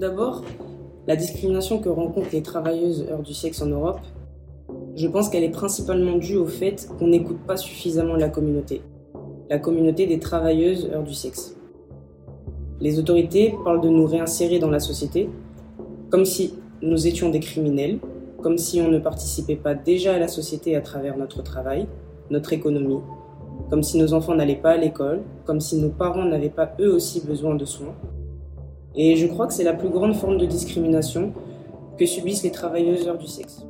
d'abord, la discrimination que rencontrent les travailleuses heures du sexe en Europe, je pense qu'elle est principalement due au fait qu'on n'écoute pas suffisamment la communauté, la communauté des travailleuses heures du sexe. Les autorités parlent de nous réinsérer dans la société, comme si nous étions des criminels, comme si on ne participait pas déjà à la société à travers notre travail, notre économie, comme si nos enfants n'allaient pas à l'école, comme si nos parents n'avaient pas eux aussi besoin de soins. Et je crois que c'est la plus grande forme de discrimination que subissent les travailleuses du sexe.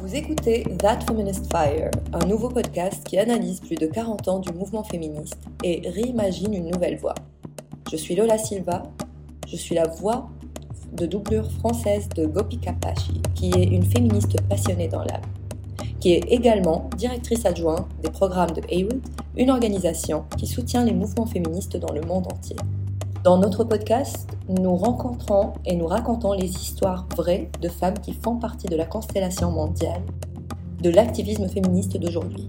Vous écoutez That Feminist Fire, un nouveau podcast qui analyse plus de 40 ans du mouvement féministe et réimagine une nouvelle voie. Je suis Lola Silva, je suis la voix de doublure française de Gopika Pashi, qui est une féministe passionnée dans l'âme, qui est également directrice adjointe des programmes de AWOOD, une organisation qui soutient les mouvements féministes dans le monde entier. Dans notre podcast, nous rencontrons et nous racontons les histoires vraies de femmes qui font partie de la constellation mondiale de l'activisme féministe d'aujourd'hui.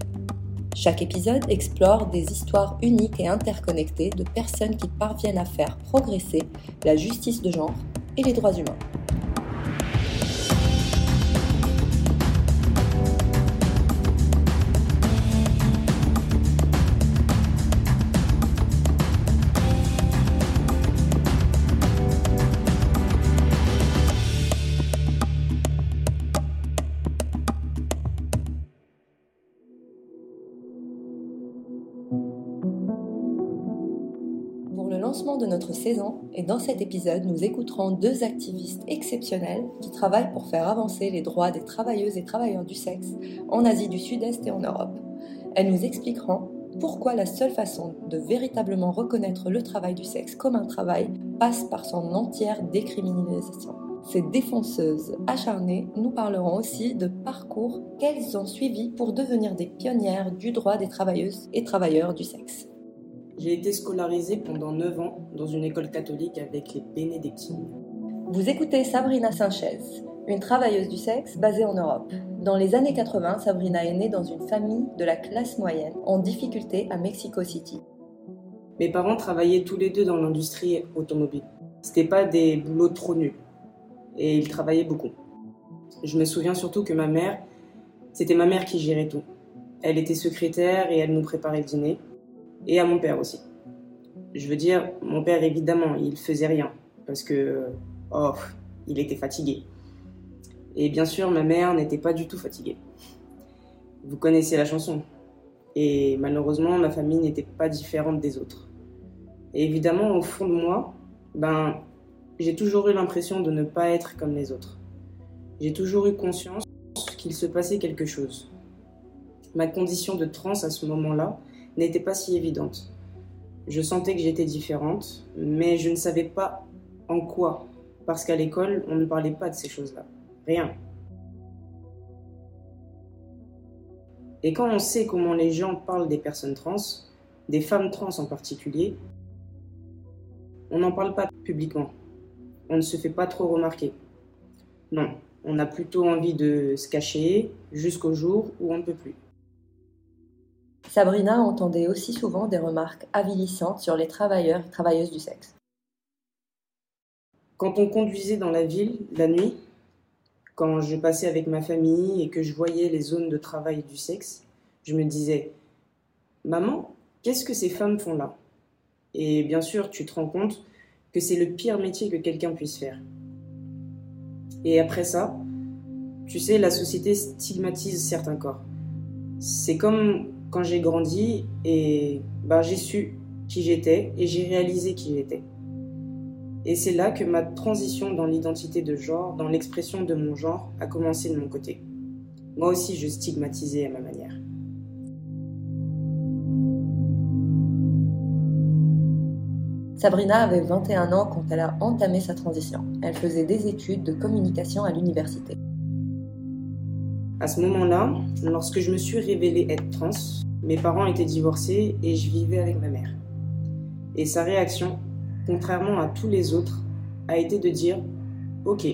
Chaque épisode explore des histoires uniques et interconnectées de personnes qui parviennent à faire progresser la justice de genre et les droits humains. De notre saison et dans cet épisode, nous écouterons deux activistes exceptionnels qui travaillent pour faire avancer les droits des travailleuses et travailleurs du sexe en Asie du Sud-Est et en Europe. Elles nous expliqueront pourquoi la seule façon de véritablement reconnaître le travail du sexe comme un travail passe par son entière décriminalisation. Ces défenseuses acharnées nous parleront aussi de parcours qu'elles ont suivis pour devenir des pionnières du droit des travailleuses et travailleurs du sexe. J'ai été scolarisée pendant 9 ans dans une école catholique avec les bénédictines. Vous écoutez Sabrina Sanchez, une travailleuse du sexe basée en Europe. Dans les années 80, Sabrina est née dans une famille de la classe moyenne en difficulté à Mexico City. Mes parents travaillaient tous les deux dans l'industrie automobile. C'était pas des boulots trop nuls. Et ils travaillaient beaucoup. Je me souviens surtout que ma mère, c'était ma mère qui gérait tout. Elle était secrétaire et elle nous préparait le dîner et à mon père aussi. Je veux dire, mon père, évidemment, il faisait rien parce que, oh, il était fatigué. Et bien sûr, ma mère n'était pas du tout fatiguée. Vous connaissez la chanson. Et malheureusement, ma famille n'était pas différente des autres. Et évidemment, au fond de moi, ben, j'ai toujours eu l'impression de ne pas être comme les autres. J'ai toujours eu conscience qu'il se passait quelque chose. Ma condition de trans à ce moment-là, n'était pas si évidente. Je sentais que j'étais différente, mais je ne savais pas en quoi, parce qu'à l'école, on ne parlait pas de ces choses-là. Rien. Et quand on sait comment les gens parlent des personnes trans, des femmes trans en particulier, on n'en parle pas publiquement. On ne se fait pas trop remarquer. Non, on a plutôt envie de se cacher jusqu'au jour où on ne peut plus. Sabrina entendait aussi souvent des remarques avilissantes sur les travailleurs et travailleuses du sexe. Quand on conduisait dans la ville la nuit, quand je passais avec ma famille et que je voyais les zones de travail du sexe, je me disais Maman, qu'est-ce que ces femmes font là? Et bien sûr, tu te rends compte que c'est le pire métier que quelqu'un puisse faire. Et après ça, tu sais, la société stigmatise certains corps. C'est comme quand j'ai grandi et bah, j'ai su qui j'étais et j'ai réalisé qui j'étais. Et c'est là que ma transition dans l'identité de genre, dans l'expression de mon genre, a commencé de mon côté. Moi aussi, je stigmatisais à ma manière. Sabrina avait 21 ans quand elle a entamé sa transition. Elle faisait des études de communication à l'université. À ce moment-là, lorsque je me suis révélée être trans, mes parents étaient divorcés et je vivais avec ma mère. Et sa réaction, contrairement à tous les autres, a été de dire Ok,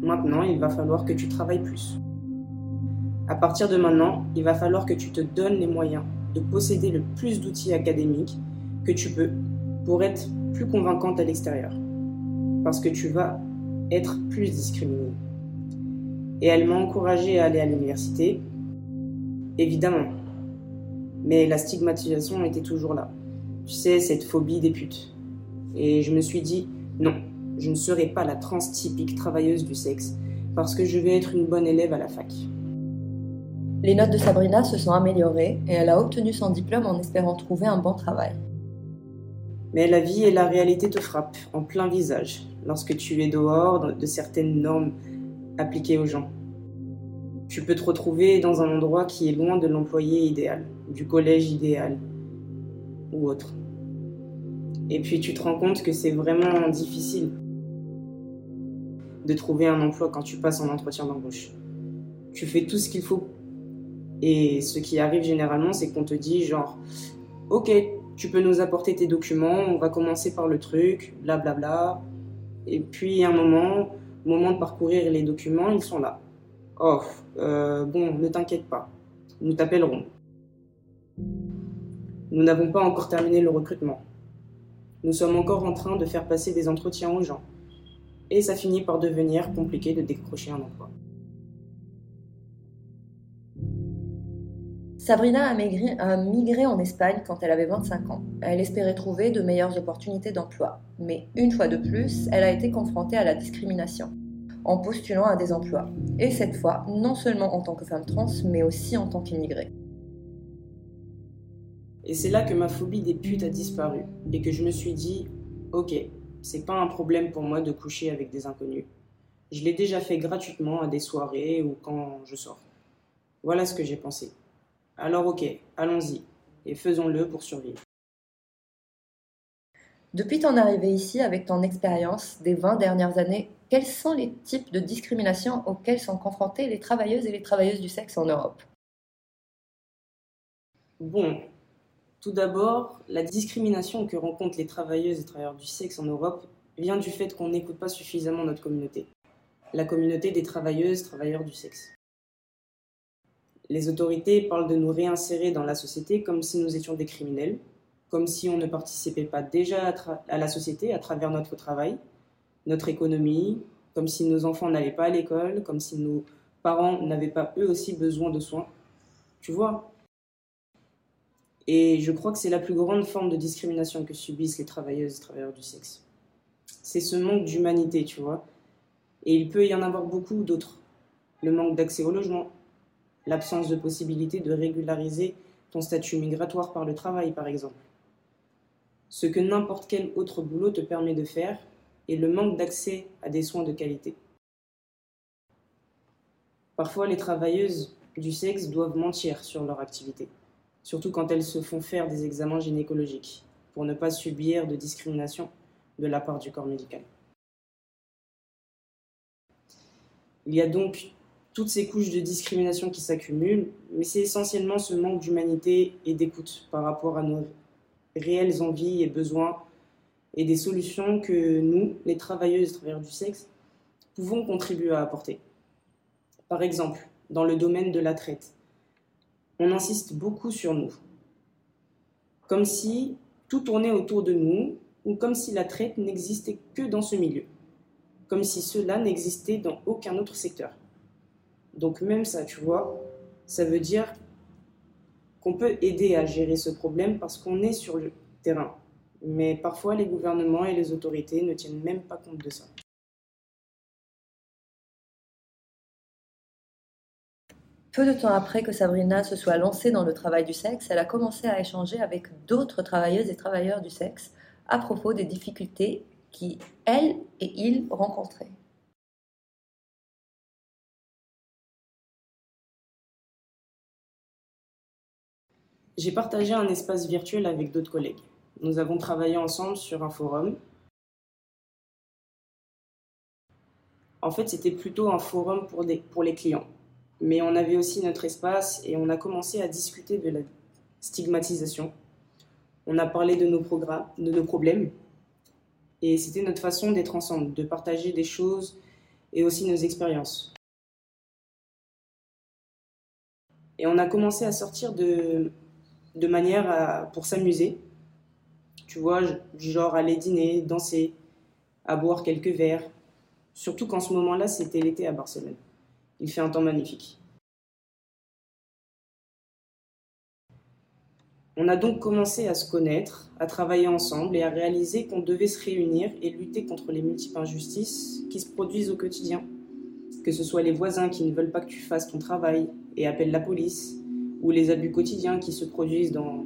maintenant il va falloir que tu travailles plus. À partir de maintenant, il va falloir que tu te donnes les moyens de posséder le plus d'outils académiques que tu peux pour être plus convaincante à l'extérieur. parce que tu vas être plus discriminé. Et elle m'a encouragé à aller à l'université, évidemment. Mais la stigmatisation était toujours là. Tu sais, cette phobie des putes. Et je me suis dit, non, je ne serai pas la trans typique travailleuse du sexe, parce que je vais être une bonne élève à la fac. Les notes de Sabrina se sont améliorées et elle a obtenu son diplôme en espérant trouver un bon travail. Mais la vie et la réalité te frappent en plein visage lorsque tu es dehors de certaines normes appliquées aux gens. Tu peux te retrouver dans un endroit qui est loin de l'employé idéal, du collège idéal ou autre. Et puis tu te rends compte que c'est vraiment difficile de trouver un emploi quand tu passes en entretien d'embauche. Tu fais tout ce qu'il faut. Et ce qui arrive généralement, c'est qu'on te dit genre, ok, tu peux nous apporter tes documents, on va commencer par le truc, blablabla. Bla bla. Et puis un moment, au moment de parcourir les documents, ils sont là. Oh, euh, bon, ne t'inquiète pas, nous t'appellerons. Nous n'avons pas encore terminé le recrutement. Nous sommes encore en train de faire passer des entretiens aux gens. Et ça finit par devenir compliqué de décrocher un emploi. Sabrina a, migré en Espagne quand elle avait 25 ans. Elle espérait trouver de meilleures opportunités d'emploi. Mais une fois de plus, elle a été confrontée à la discrimination en postulant à des emplois. Et cette fois, non seulement en tant que femme trans, mais aussi en tant qu'immigrée. Et c'est là que ma phobie des putes a disparu et que je me suis dit, ok, c'est pas un problème pour moi de coucher avec des inconnus. Je l'ai déjà fait gratuitement à des soirées ou quand je sors. Voilà ce que j'ai pensé. Alors ok, allons-y, et faisons-le pour survivre. Depuis ton arrivée ici, avec ton expérience des 20 dernières années, quels sont les types de discrimination auxquels sont confrontées les travailleuses et les travailleuses du sexe en Europe? Bon, tout d'abord, la discrimination que rencontrent les travailleuses et travailleurs du sexe en Europe vient du fait qu'on n'écoute pas suffisamment notre communauté, la communauté des travailleuses, travailleurs du sexe. Les autorités parlent de nous réinsérer dans la société comme si nous étions des criminels, comme si on ne participait pas déjà à, la société à travers notre travail, notre économie, comme si nos enfants n'allaient pas à l'école, comme si nos parents n'avaient pas eux aussi besoin de soins. Tu vois? Et je crois que c'est la plus grande forme de discrimination que subissent les travailleuses et travailleurs du sexe. C'est ce manque d'humanité, tu vois? Et il peut y en avoir beaucoup d'autres. Le manque d'accès au logement, l'absence de possibilité de régulariser ton statut migratoire par le travail, par exemple. Ce que n'importe quel autre boulot te permet de faire est le manque d'accès à des soins de qualité. Parfois, les travailleuses du sexe doivent mentir sur leur activité, surtout quand elles se font faire des examens gynécologiques, pour ne pas subir de discrimination de la part du corps médical. Il y a donc toutes ces couches de discrimination qui s'accumulent, mais c'est essentiellement ce manque d'humanité et d'écoute par rapport à nos réelles envies et besoins et des solutions que nous, les travailleuses et travailleurs du sexe, pouvons contribuer à apporter. Par exemple, dans le domaine de la traite, on insiste beaucoup sur nous, comme si tout tournait autour de nous ou comme si la traite n'existait que dans ce milieu, comme si cela n'existait dans aucun autre secteur. Donc même ça, tu vois, ça veut dire qu'on peut aider à gérer ce problème parce qu'on est sur le terrain. Mais parfois, les gouvernements et les autorités ne tiennent même pas compte de ça. Peu de temps après que Sabrina se soit lancée dans le travail du sexe, elle a commencé à échanger avec d'autres travailleuses et travailleurs du sexe à propos des difficultés qui, et ils, rencontraient. J'ai partagé un espace virtuel avec d'autres collègues. Nous avons travaillé ensemble sur un forum. En fait, c'était plutôt un forum pour, les clients. Mais on avait aussi notre espace et on a commencé à discuter de la stigmatisation. On a parlé de nos, de nos problèmes. Et c'était notre façon d'être ensemble, de partager des choses et aussi nos expériences. Et on a commencé à sortir de, de manière à, pour s'amuser. Tu vois, genre aller dîner, danser, à boire quelques verres, surtout qu'en ce moment-là, c'était l'été à Barcelone. Il fait un temps magnifique. On a donc commencé à se connaître, à travailler ensemble et à réaliser qu'on devait se réunir et lutter contre les multiples injustices qui se produisent au quotidien. Que ce soit les voisins qui ne veulent pas que tu fasses ton travail et appellent la police, ou les abus quotidiens qui se produisent dans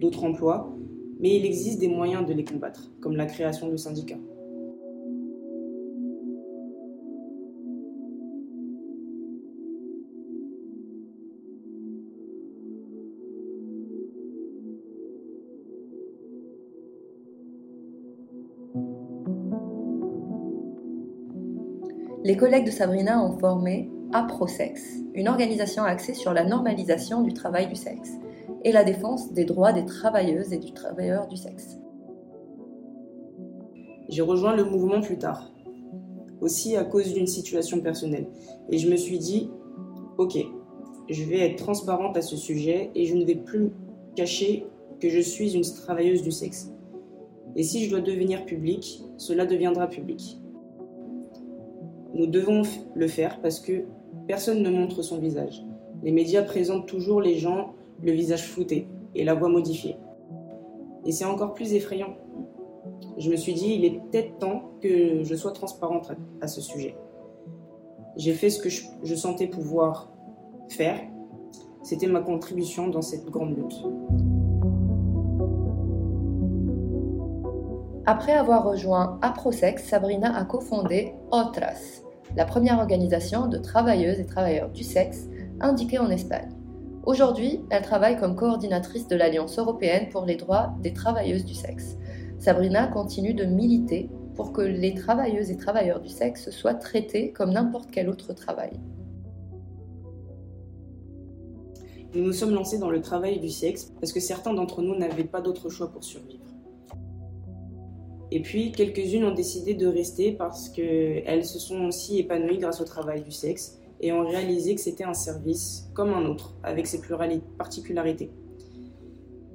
d'autres emplois, mais il existe des moyens de les combattre, comme la création de syndicats. les collègues de Sabrina ont formé APROSEX, une organisation axée sur la normalisation du travail du sexe et la défense des droits des travailleuses et du travailleur du sexe. J'ai rejoint le mouvement plus tard, aussi à cause d'une situation personnelle, et je me suis dit, ok, je vais être transparente à ce sujet et je ne vais plus cacher que je suis une travailleuse du sexe. Et si je dois devenir public, cela deviendra public. Nous devons le faire parce que personne ne montre son visage. Les médias présentent toujours les gens le visage flouté et la voix modifiée. Et c'est encore plus effrayant. Je me suis dit, il est peut-être temps que je sois transparente à ce sujet. J'ai fait ce que je, sentais pouvoir faire. C'était ma contribution dans cette grande lutte. Après avoir rejoint APROSEX, Sabrina a cofondé Otras, la première organisation de travailleuses et travailleurs du sexe indiquée en Espagne. Aujourd'hui, elle travaille comme coordinatrice de l'Alliance européenne pour les droits des travailleuses du sexe. Sabrina continue de militer pour que les travailleuses et travailleurs du sexe soient traités comme n'importe quel autre travail. Nous nous sommes lancés dans le travail du sexe parce que certains d'entre nous n'avaient pas d'autre choix pour survivre. Et puis, quelques-unes ont décidé de rester parce qu'elles se sont aussi épanouies grâce au travail du sexe et ont réalisé que c'était un service comme un autre, avec ses particularités.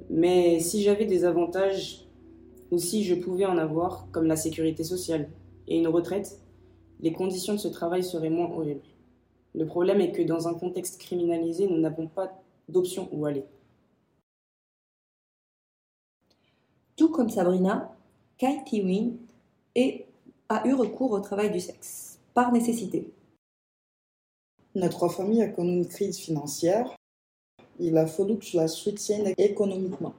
Mais si j'avais des avantages ou si je pouvais en avoir, comme la sécurité sociale et une retraite, les conditions de ce travail seraient moins horribles. Le problème est que dans un contexte criminalisé, nous n'avons pas d'option où aller. Tout comme Sabrina, Katie Wynne et a eu recours au travail du sexe, par nécessité. Notre famille a connu une crise financière. Il a fallu que je la soutienne économiquement.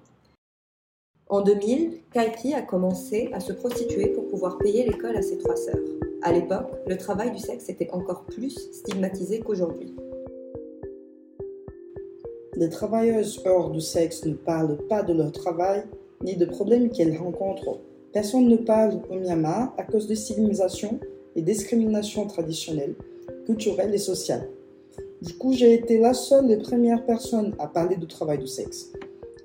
En 2000, Katie a commencé à se prostituer pour pouvoir payer l'école à ses trois sœurs. À l'époque, le travail du sexe était encore plus stigmatisé qu'aujourd'hui. Les travailleuses hors du sexe ne parlent pas de leur travail ni de problèmes qu'elles rencontrent Personne ne parle au Myanmar à cause de stigmatisation et discrimination traditionnelle, culturelle et sociale. Du coup, j'ai été la seule et première personne à parler du travail du sexe.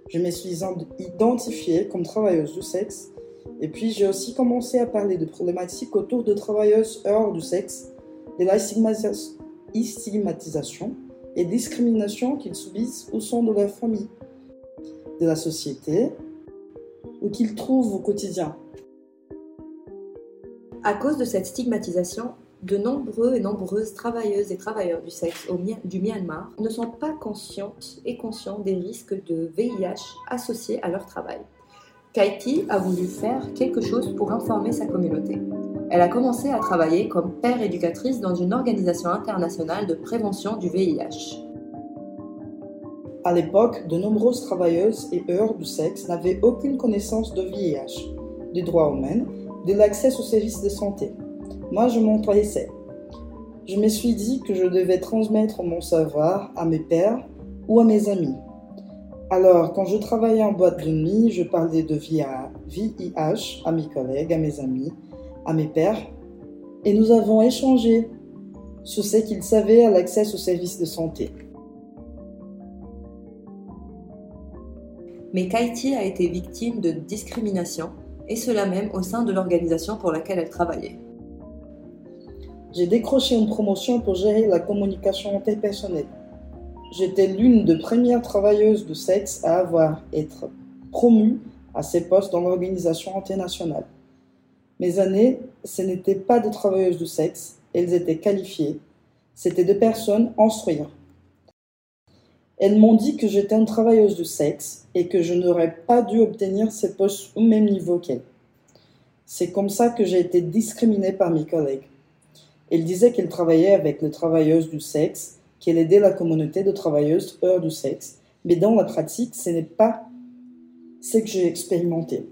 Je me suis identifiée comme travailleuse du sexe et puis j'ai aussi commencé à parler de problématiques autour de travailleuses hors du sexe, de la stigmatisation et discrimination qu'ils subissent au sein de leur famille, de la société ou qu'ils trouvent au quotidien. À cause de cette stigmatisation, de nombreux et nombreuses travailleuses et travailleurs du sexe du Myanmar ne sont pas conscientes et conscients des risques de VIH associés à leur travail. Kaiti a voulu faire quelque chose pour informer sa communauté. Elle a commencé à travailler comme père éducatrice dans une organisation internationale de prévention du VIH. À l'époque, de nombreuses travailleuses et heures du sexe n'avaient aucune connaissance de VIH, des droits humains, de l'accès aux services de santé. Moi, je m'intéressais. Je me suis dit que je devais transmettre mon savoir à mes pères ou à mes amis. Alors, quand je travaillais en boîte de nuit, je parlais de VIH à mes collègues, à mes amis, à mes pères, et nous avons échangé sur ce qu'ils savaient à l'accès aux services de santé. Mais Kaiti a été victime de discrimination, et cela même au sein de l'organisation pour laquelle elle travaillait. J'ai décroché une promotion pour gérer la communication interpersonnelle. J'étais l'une des premières travailleuses de sexe à avoir été promue à ces postes dans l'organisation internationale. Mes années, ce n'étaient pas de travailleuses du sexe, elles étaient qualifiées, c'était des personnes instruites. Elles m'ont dit que j'étais une travailleuse du sexe et que je n'aurais pas dû obtenir ces postes au même niveau qu'elles. C'est comme ça que j'ai été discriminée par mes collègues. Elles disaient qu'elles travaillaient avec les travailleuses du sexe, qu'elles aidaient la communauté de travailleuses heures du sexe, mais dans la pratique, ce n'est pas ce que j'ai expérimenté.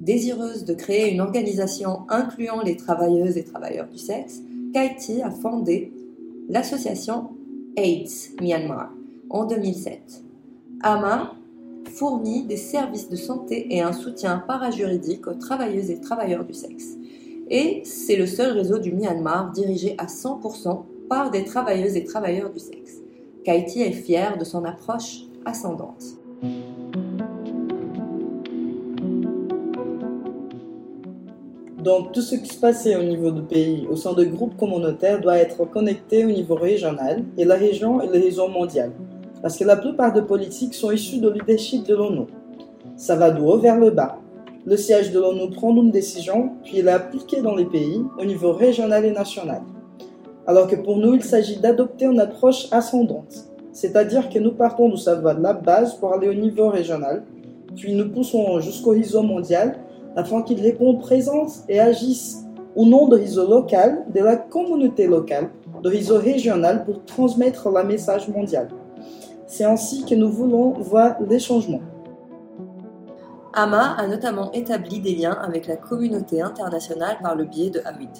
Désireuse de créer une organisation incluant les travailleuses et travailleurs du sexe, Kaiti a fondé l'association AIDS Myanmar en 2007. AMA fournit des services de santé et un soutien parajuridique aux travailleuses et travailleurs du sexe. Et c'est le seul réseau du Myanmar dirigé à 100% par des travailleuses et travailleurs du sexe. Kaiti est fière de son approche ascendante. Donc tout ce qui se passait au niveau du pays, au sein de groupes communautaires, doit être connecté au niveau régional et la région et le réseau mondial. Parce que la plupart des politiques sont issues de leadership de l'ONU. Ça va du haut vers le bas. Le siège de l'ONU prend une décision, puis elle est appliquée dans les pays au niveau régional et national. Alors que pour nous, il s'agit d'adopter une approche ascendante. C'est-à-dire que nous partons du savoir de la base pour aller au niveau régional, puis nous poussons jusqu'au réseau mondial afin qu'ils répondent présence et agissent au nom de réseau local, de la communauté locale, de réseau régional pour transmettre le message mondial. C'est ainsi que nous voulons voir les changements. AMA a notamment établi des liens avec la communauté internationale par le biais de Hamid.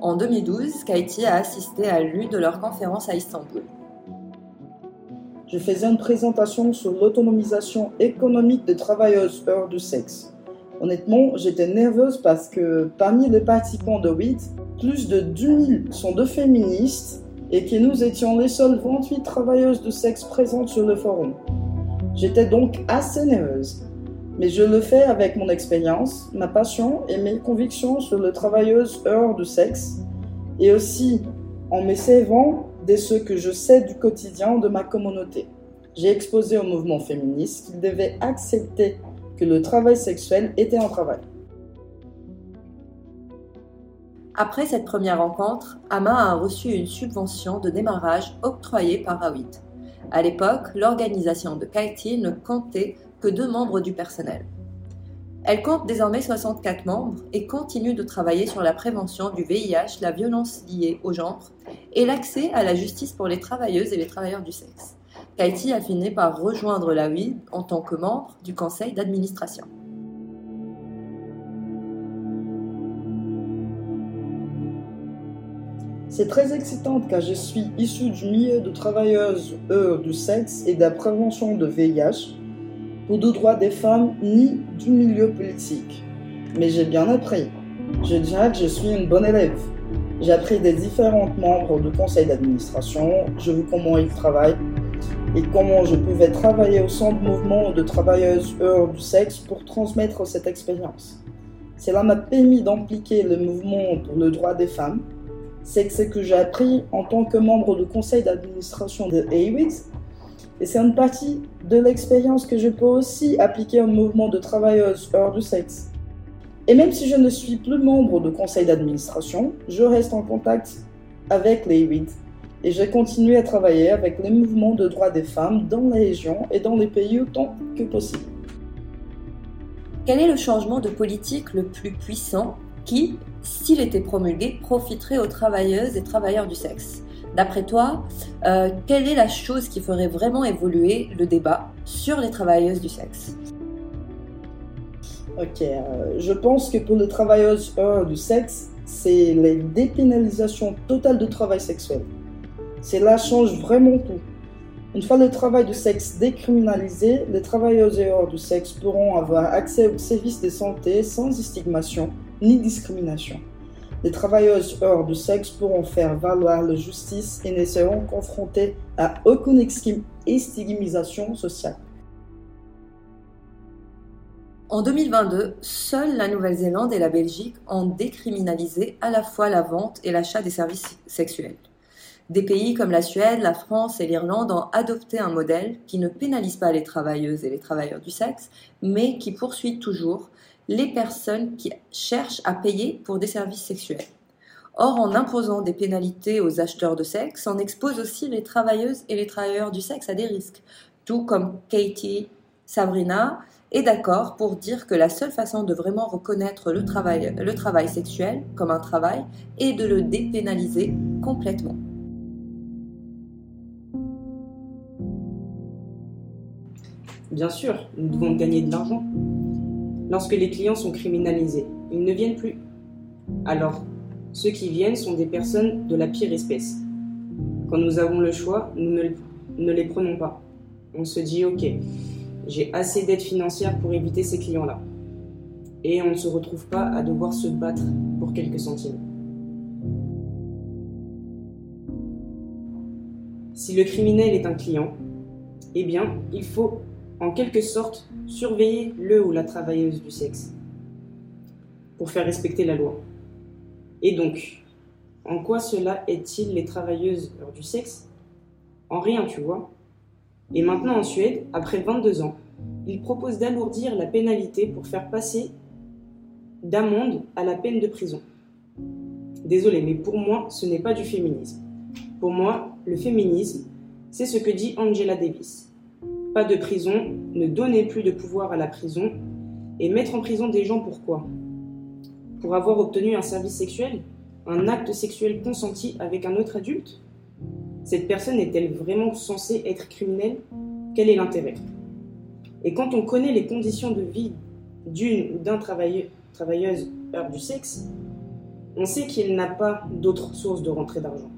En 2012, Kaiti a assisté à l'une de leurs conférences à Istanbul. Je faisais une présentation sur l'autonomisation économique des travailleuses hors du sexe. Honnêtement, j'étais nerveuse parce que parmi les participants de WIT, plus de 10 000 sont de féministes et que nous étions les seules 28 travailleuses de sexe présentes sur le forum. J'étais donc assez nerveuse. Mais je le fais avec mon expérience, ma passion et mes convictions sur les travailleuses hors du sexe, et aussi en me servant de ce que je sais du quotidien de ma communauté. J'ai exposé au mouvement féministe qu'il devait accepter que le travail sexuel était un travail. Après cette première rencontre, Ama a reçu une subvention de démarrage octroyée par Awit. À l'époque, l'organisation de Kaiti ne comptait que deux membres du personnel. Elle compte désormais 64 membres et continue de travailler sur la prévention du VIH, la violence liée au genre et l'accès à la justice pour les travailleuses et les travailleurs du sexe. Kaiti a fini par rejoindre la WID en tant que membre du conseil d'administration. C'est très excitant car je suis issue du milieu de travailleuses heures du sexe et de la prévention de VIH pour le droit des femmes ni du milieu politique. Mais j'ai bien appris. Je dirais que je suis une bonne élève. J'ai appris des différents membres du conseil d'administration, je vu comment ils travaillent et comment je pouvais travailler au du mouvement de travailleuses heures du sexe pour transmettre cette expérience. Cela m'a permis d'impliquer le mouvement pour le droit des femmes. C'est ce que j'ai appris en tant que membre du conseil d'administration de AWIT. Et c'est une partie de l'expérience que je peux aussi appliquer au mouvement de travailleuses heures du sexe. Et même si je ne suis plus membre du conseil d'administration, je reste en contact avec les et j'ai continué à travailler avec les mouvements de droits des femmes dans la région et dans les pays autant que possible. Quel est le changement de politique le plus puissant qui, s'il était promulgué, profiterait aux travailleuses et travailleurs du sexe? D'après toi, euh, quelle est la chose qui ferait vraiment évoluer le débat sur les travailleuses du sexe? Ok, euh, je pense que pour les travailleuses du sexe, c'est la dépénalisation totale du travail sexuel. Cela change vraiment tout. Une fois le travail du sexe décriminalisé, les travailleurs et hors du sexe pourront avoir accès aux services de santé sans estigmation ni discrimination. Les travailleuses hors du sexe pourront faire valoir la justice et ne seront confrontés à aucune estigmatisation sociale. En 2022, seules la Nouvelle-Zélande et la Belgique ont décriminalisé à la fois la vente et l'achat des services sexuels. Des pays comme la Suède, la France et l'Irlande ont adopté un modèle qui ne pénalise pas les travailleuses et les travailleurs du sexe, mais qui poursuit toujours les personnes qui cherchent à payer pour des services sexuels. Or, en imposant des pénalités aux acheteurs de sexe, on expose aussi les travailleuses et les travailleurs du sexe à des risques, tout comme Katie, Sabrina est d'accord pour dire que la seule façon de vraiment reconnaître le travail, le travail sexuel comme un travail est de le dépénaliser complètement. Bien sûr, nous devons gagner de l'argent. Lorsque les clients sont criminalisés, ils ne viennent plus. Alors, ceux qui viennent sont des personnes de la pire espèce. Quand nous avons le choix, nous ne, les prenons pas. On se dit, ok, j'ai assez d'aide financière pour éviter ces clients-là. Et on ne se retrouve pas à devoir se battre pour quelques centimes. Si le criminel est un client, eh bien, il faut en quelque sorte surveiller le ou la travailleuse du sexe pour faire respecter la loi. Et donc, en quoi cela est-il les travailleuses du sexe? En rien, tu vois. Et maintenant en Suède, après 22 ans, ils proposent d'alourdir la pénalité pour faire passer d'amende à la peine de prison. Désolé, mais pour moi, ce n'est pas du féminisme. Pour moi, le féminisme, c'est ce que dit Angela Davis. Pas de prison, ne donnez plus de pouvoir à la prison, et mettre en prison des gens pourquoi Pour avoir obtenu un service sexuel? Un acte sexuel consenti avec un autre adulte? Cette personne est-elle vraiment censée être criminelle? Quel est l'intérêt? Et quand on connaît les conditions de vie d'une ou d'un travailleuse heure du sexe, on sait qu'il n'a pas d'autre source de rentrée d'argent.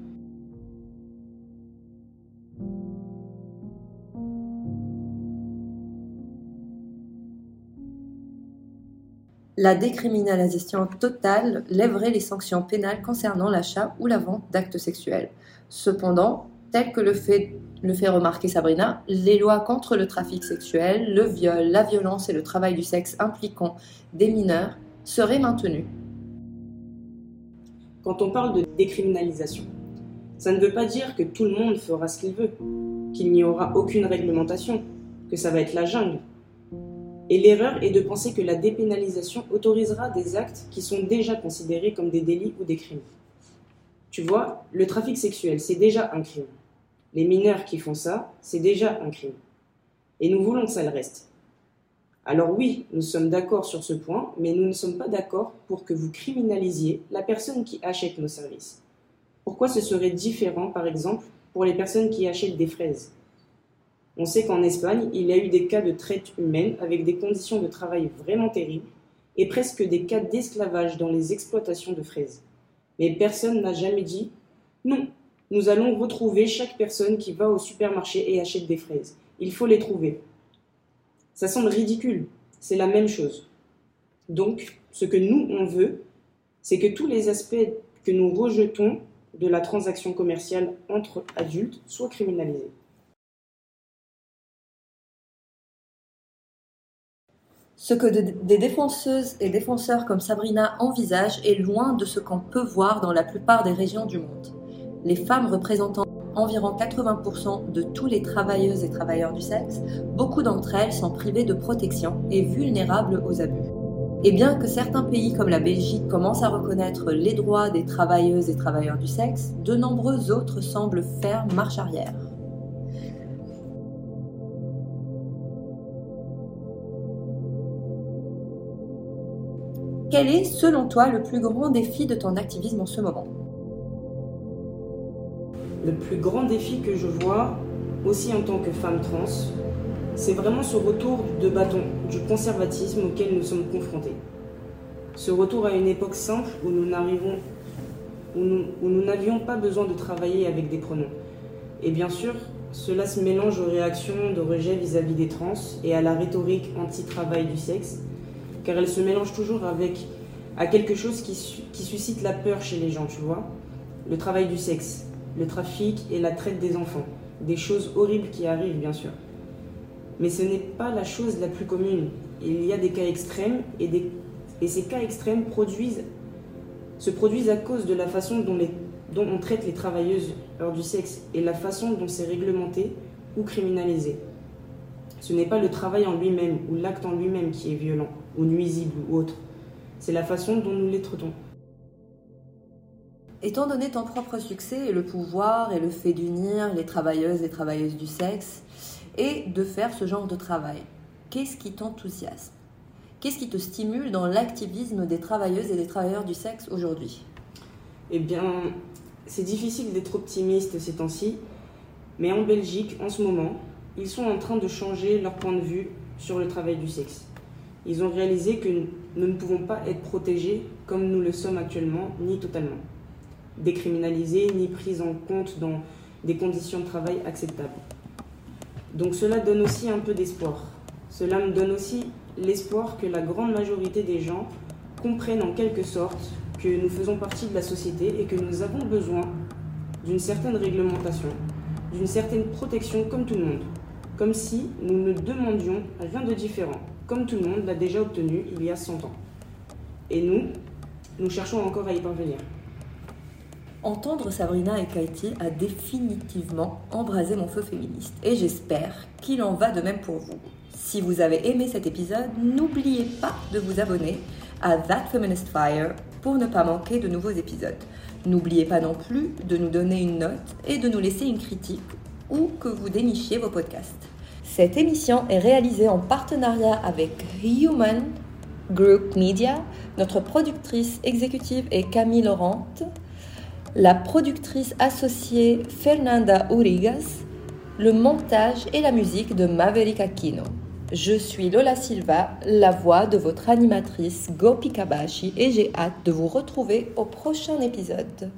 La décriminalisation totale lèverait les sanctions pénales concernant l'achat ou la vente d'actes sexuels. Cependant, tel que le fait, le fait remarquer Sabrina, les lois contre le trafic sexuel, le viol, la violence et le travail du sexe impliquant des mineurs seraient maintenues. Quand on parle de décriminalisation, ça ne veut pas dire que tout le monde fera ce qu'il veut, qu'il n'y aura aucune réglementation, que ça va être la jungle. Et l'erreur est de penser que la dépénalisation autorisera des actes qui sont déjà considérés comme des délits ou des crimes. Tu vois, le trafic sexuel, c'est déjà un crime. Les mineurs qui font ça, c'est déjà un crime. Et nous voulons que ça le reste. Alors oui, nous sommes d'accord sur ce point, mais nous ne sommes pas d'accord pour que vous criminalisiez la personne qui achète nos services. Pourquoi ce serait différent, par exemple, pour les personnes qui achètent des fraises? On sait qu'en Espagne, il y a eu des cas de traite humaine avec des conditions de travail vraiment terribles et presque des cas d'esclavage dans les exploitations de fraises. Mais personne n'a jamais dit non, nous allons retrouver chaque personne qui va au supermarché et achète des fraises. Il faut les trouver. Ça semble ridicule, c'est la même chose. Donc, ce que nous, on veut, c'est que tous les aspects que nous rejetons de la transaction commerciale entre adultes soient criminalisés. Ce que des défenseuses et défenseurs comme Sabrina envisagent est loin de ce qu'on peut voir dans la plupart des régions du monde. Les femmes représentant environ 80% de tous les travailleuses et travailleurs du sexe, beaucoup d'entre elles sont privées de protection et vulnérables aux abus. Et bien que certains pays comme la Belgique commencent à reconnaître les droits des travailleuses et travailleurs du sexe, de nombreux autres semblent faire marche arrière. Quel est, selon toi, le plus grand défi de ton activisme en ce moment? Le plus grand défi que je vois, aussi en tant que femme trans, c'est vraiment ce retour de bâton du conservatisme auquel nous sommes confrontés. Ce retour à une époque simple où nous n'avions pas besoin de travailler avec des pronoms. Et bien sûr, cela se mélange aux réactions de rejet vis-à-vis -vis des trans et à la rhétorique anti-travail du sexe car elle se mélange toujours avec à quelque chose qui, suscite la peur chez les gens, tu vois. Le travail du sexe, le trafic et la traite des enfants. Des choses horribles qui arrivent, bien sûr. Mais ce n'est pas la chose la plus commune. Il y a des cas extrêmes et, ces cas extrêmes se produisent à cause de la façon dont dont on traite les travailleuses hors du sexe et la façon dont c'est réglementé ou criminalisé. Ce n'est pas le travail en lui-même ou l'acte en lui-même qui est violent ou nuisible ou autre. C'est la façon dont nous les traitons. Étant donné ton propre succès et le pouvoir et le fait d'unir les travailleuses et travailleuses du sexe et de faire ce genre de travail, qu'est-ce qui t'enthousiasme? Qu'est-ce qui te stimule dans l'activisme des travailleuses et des travailleurs du sexe aujourd'hui? Eh bien, c'est difficile d'être optimiste ces temps-ci, mais en Belgique, en ce moment, ils sont en train de changer leur point de vue sur le travail du sexe. Ils ont réalisé que nous ne pouvons pas être protégés comme nous le sommes actuellement, ni totalement décriminalisés ni pris en compte dans des conditions de travail acceptables. Donc cela donne aussi un peu d'espoir. Cela me donne aussi l'espoir que la grande majorité des gens comprennent en quelque sorte que nous faisons partie de la société et que nous avons besoin d'une certaine réglementation, d'une certaine protection comme tout le monde, comme si nous ne demandions rien de différent, comme tout le monde l'a déjà obtenu il y a 100 ans. Et nous, nous cherchons encore à y parvenir. Entendre Sabrina et Katie a définitivement embrasé mon feu féministe et j'espère qu'il en va de même pour vous. Si vous avez aimé cet épisode, n'oubliez pas de vous abonner à That Feminist Fire pour ne pas manquer de nouveaux épisodes. N'oubliez pas non plus de nous donner une note et de nous laisser une critique ou que vous dénichiez vos podcasts. Cette émission est réalisée en partenariat avec Human Group Media. Notre productrice exécutive est Camille Laurent la productrice associée Fernanda Urigas, le montage et la musique de Maverick Aquino. Je suis Lola Silva, la voix de votre animatrice Gopi Kabashi et j'ai hâte de vous retrouver au prochain épisode.